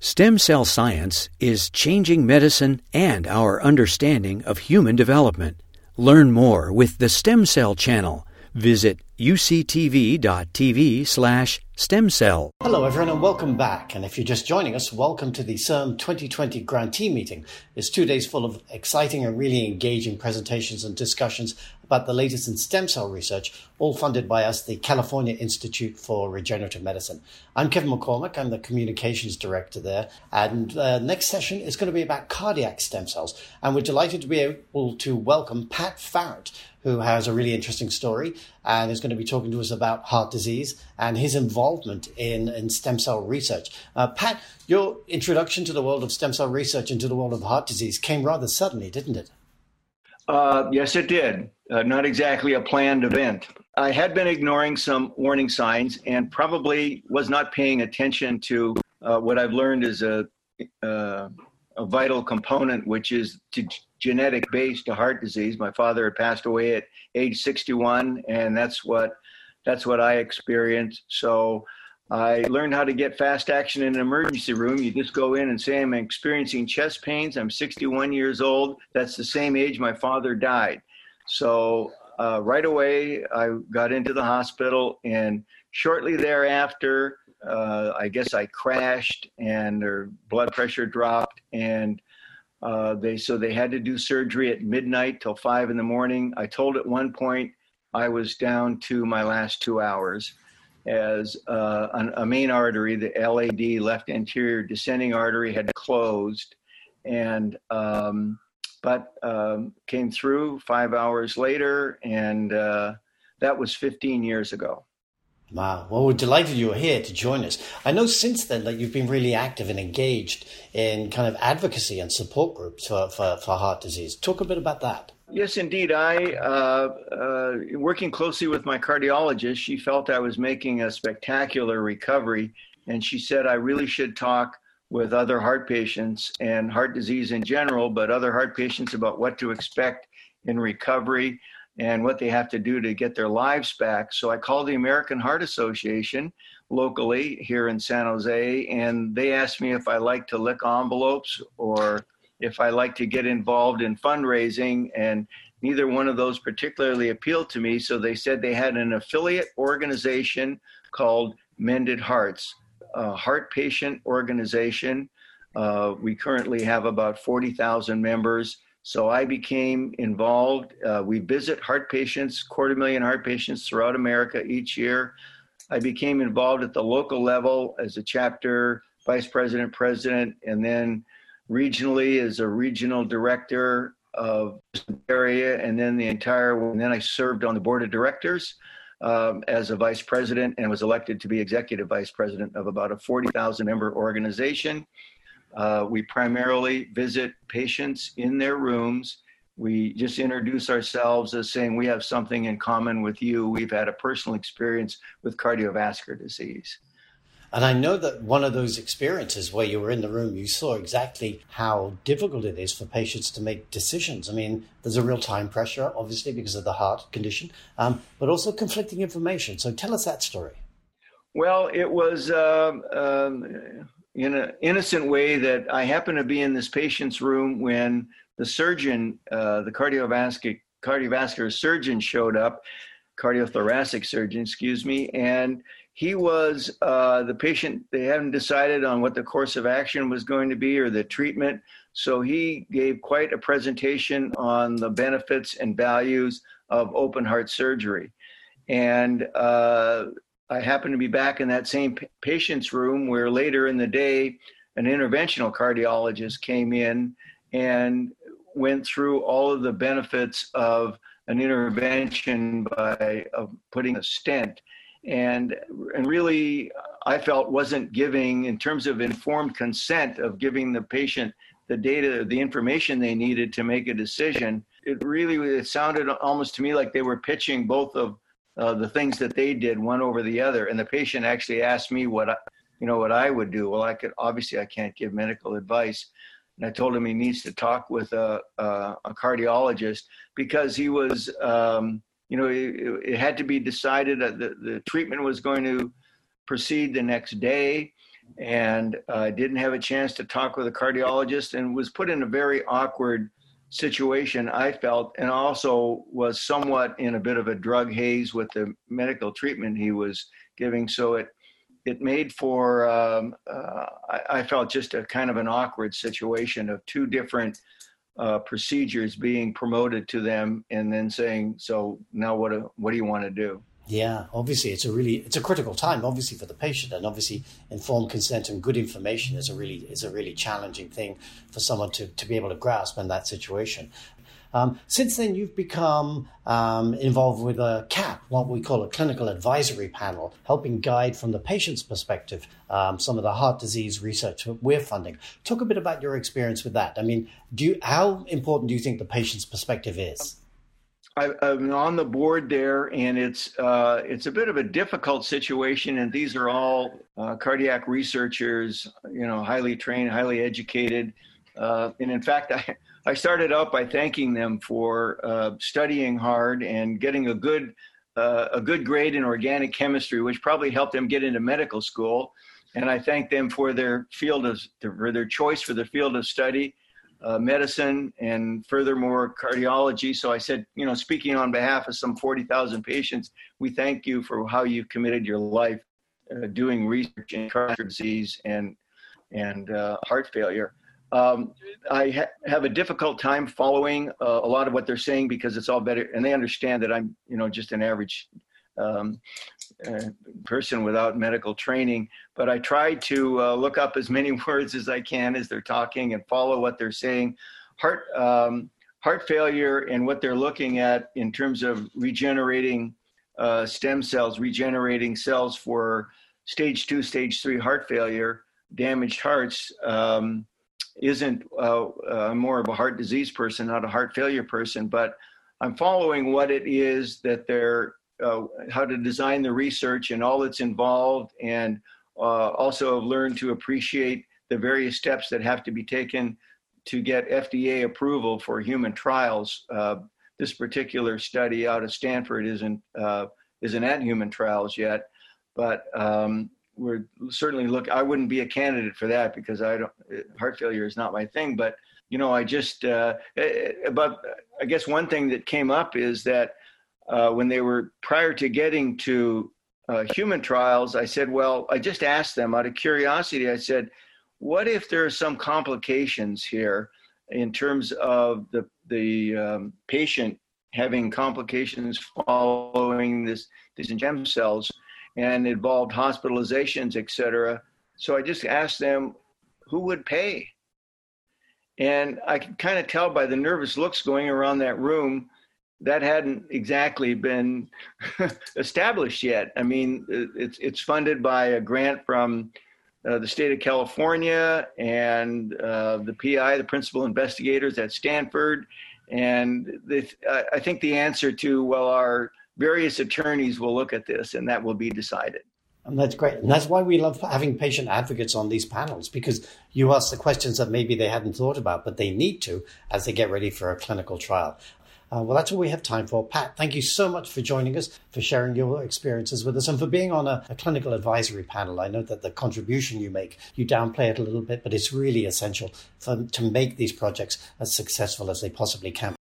Stem cell science is changing medicine and our understanding of human development. Learn more with the Stem Cell Channel. Visit uctv.tv slash stem cell. Hello, everyone, and welcome back. And if you're just joining us, welcome to the CIRM 2020 Grantee Meeting. It's two days full of exciting and really engaging presentations and discussions about the latest in stem cell research, all funded by us, the California Institute for Regenerative Medicine. I'm Kevin McCormack. I'm the communications director there. And uh, next session is going to be about cardiac stem cells. And we're delighted to be able to welcome Pat Farrant, who has a really interesting story and is going to be talking to us about heart disease and his involvement in, in stem cell research. Uh, Pat, your introduction to the world of stem cell research into the world of heart disease came rather suddenly, didn't it? Uh, yes, it did. Uh, not exactly a planned event. I had been ignoring some warning signs and probably was not paying attention to uh, what I've learned is a, uh, a vital component, which is to genetic base to heart disease. My father had passed away at age 61, and that's what that's what I experienced. So I learned how to get fast action in an emergency room. You just go in and say, I'm experiencing chest pains. I'm 61 years old. That's the same age my father died. So uh, right away, I got into the hospital, and shortly thereafter, uh, I guess I crashed and their blood pressure dropped, and uh, they so they had to do surgery at midnight till five in the morning. I told at one point I was down to my last two hours as uh, an, a main artery, the LAD, left anterior descending artery, had closed, and um, but um, came through five hours later, and uh, that was 15 years ago. Wow. Well, we're delighted you're here to join us. I know since then that you've been really active and engaged in kind of advocacy and support groups for, for, for heart disease. Talk a bit about that. Yes, indeed. I, uh, uh, working closely with my cardiologist, she felt I was making a spectacular recovery, and she said I really should talk with other heart patients and heart disease in general, but other heart patients about what to expect in recovery and what they have to do to get their lives back. So I called the American Heart Association locally here in San Jose, and they asked me if I like to lick envelopes or if I like to get involved in fundraising. And neither one of those particularly appealed to me. So they said they had an affiliate organization called Mended Hearts a heart patient organization. Uh, we currently have about 40,000 members. So I became involved. Uh, we visit heart patients, quarter million heart patients throughout America each year. I became involved at the local level as a chapter vice president, president, and then regionally as a regional director of area, and then the entire. And then I served on the board of directors um, as a vice president and was elected to be executive vice president of about a 40,000 member organization. Uh, we primarily visit patients in their rooms. We just introduce ourselves as saying we have something in common with you. We've had a personal experience with cardiovascular disease. And I know that one of those experiences where you were in the room, you saw exactly how difficult it is for patients to make decisions. I mean, there's a real time pressure, obviously, because of the heart condition, um, but also conflicting information. So tell us that story. Well, it was um, um, in an innocent way that I happened to be in this patient's room when the surgeon, uh, the cardiovascular, cardiovascular surgeon showed up, cardiothoracic surgeon, excuse me, and he was uh, the patient they hadn't decided on what the course of action was going to be or the treatment so he gave quite a presentation on the benefits and values of open heart surgery. And uh, i happened to be back in that same patient's room where later in the day an interventional cardiologist came in and went through all of the benefits of an intervention by of putting a stent. And and really I felt wasn't giving in terms of informed consent of giving the patient the data the information they needed to make a decision it really it sounded almost to me like they were pitching both of uh, the things that they did one over the other. And the patient actually asked me what I, you know what I would do. Well I could obviously I can't give medical advice. And I told him he needs to talk with a, a, a cardiologist because he was um, you know, it, it had to be decided that the, the treatment was going to proceed the next day. and uh, didn't have a chance to talk with a cardiologist and was put in a very awkward situation, I felt, and also was somewhat in a bit of a drug haze with the medical treatment he was giving. So it it made for um, uh, I, I, felt just a kind of an awkward situation of two different uh, procedures being promoted to them, and then saying, "So now what? Do, what do you want to do?" Yeah, obviously it's a really it's a critical time, obviously for the patient, and obviously informed consent and good information is a really is a really challenging thing for someone to, to be able to grasp in that situation. Um, since then, you've become um, involved with a CAP, what we call a clinical advisory panel, helping guide from the patient's perspective um, some of the heart disease research we're funding. Talk a bit about your experience with that. I mean, do you, how important do you think the patient's perspective is? I, am on the board there, and it's uh, it's a bit of a difficult situation. And these are all uh, cardiac researchers, you know, highly trained, highly educated. Uh, and in fact, I I started out by thanking them for uh, studying hard and getting a good uh, a good grade in organic chemistry, which probably helped them get into medical school. And I thank them for their field of for their choice for the field of study uh, medicine and furthermore cardiology. So I said, you know, speaking on behalf of some 40,000 patients, we thank you for how you've committed your life uh, doing research in cardiac disease and and uh, heart failure. Um, I ha- have a difficult time following uh, a lot of what they're saying because it's all better, and they understand that I'm, you know, just an average um, person without medical training, but I try to uh, look up as many words as I can as they're talking and follow what they're saying. Heart um, heart failure and what they're looking at in terms of regenerating uh, stem cells, regenerating cells for stage two, stage three heart failure, damaged hearts. Um, isn't uh, uh, more of a heart disease person, not a heart failure person, but I'm following what it is that they're uh, how to design the research and all that's involved, and uh, also have learned to appreciate the various steps that have to be taken to get FDA approval for human trials. Uh, this particular study out of Stanford isn't uh, isn't at human trials yet, but um, we're certainly look. I wouldn't be a candidate for that because I don't. Heart failure is not my thing, but you know, I just. Uh, but I guess one thing that came up is that uh, when they were prior to getting to uh, human trials, I said, well, I just asked them out of curiosity. I said, what if there are some complications here in terms of the the um, patient having complications following this these stem cells and involved hospitalizations, et cetera. So I just asked them who would pay. And I could kind of tell by the nervous looks going around that room that hadn't exactly been established yet. I mean, it's it's funded by a grant from uh, the state of California and uh, the PI, the principal investigators at Stanford, and uh, I think the answer to well, our various attorneys will look at this, and that will be decided. And that's great. And that's why we love having patient advocates on these panels because you ask the questions that maybe they hadn't thought about, but they need to as they get ready for a clinical trial. Uh, well, that's all we have time for. Pat, thank you so much for joining us, for sharing your experiences with us, and for being on a, a, clinical advisory panel. I know that the contribution you make, you downplay it a little bit, but it's really essential for, to make these projects as successful as they possibly can.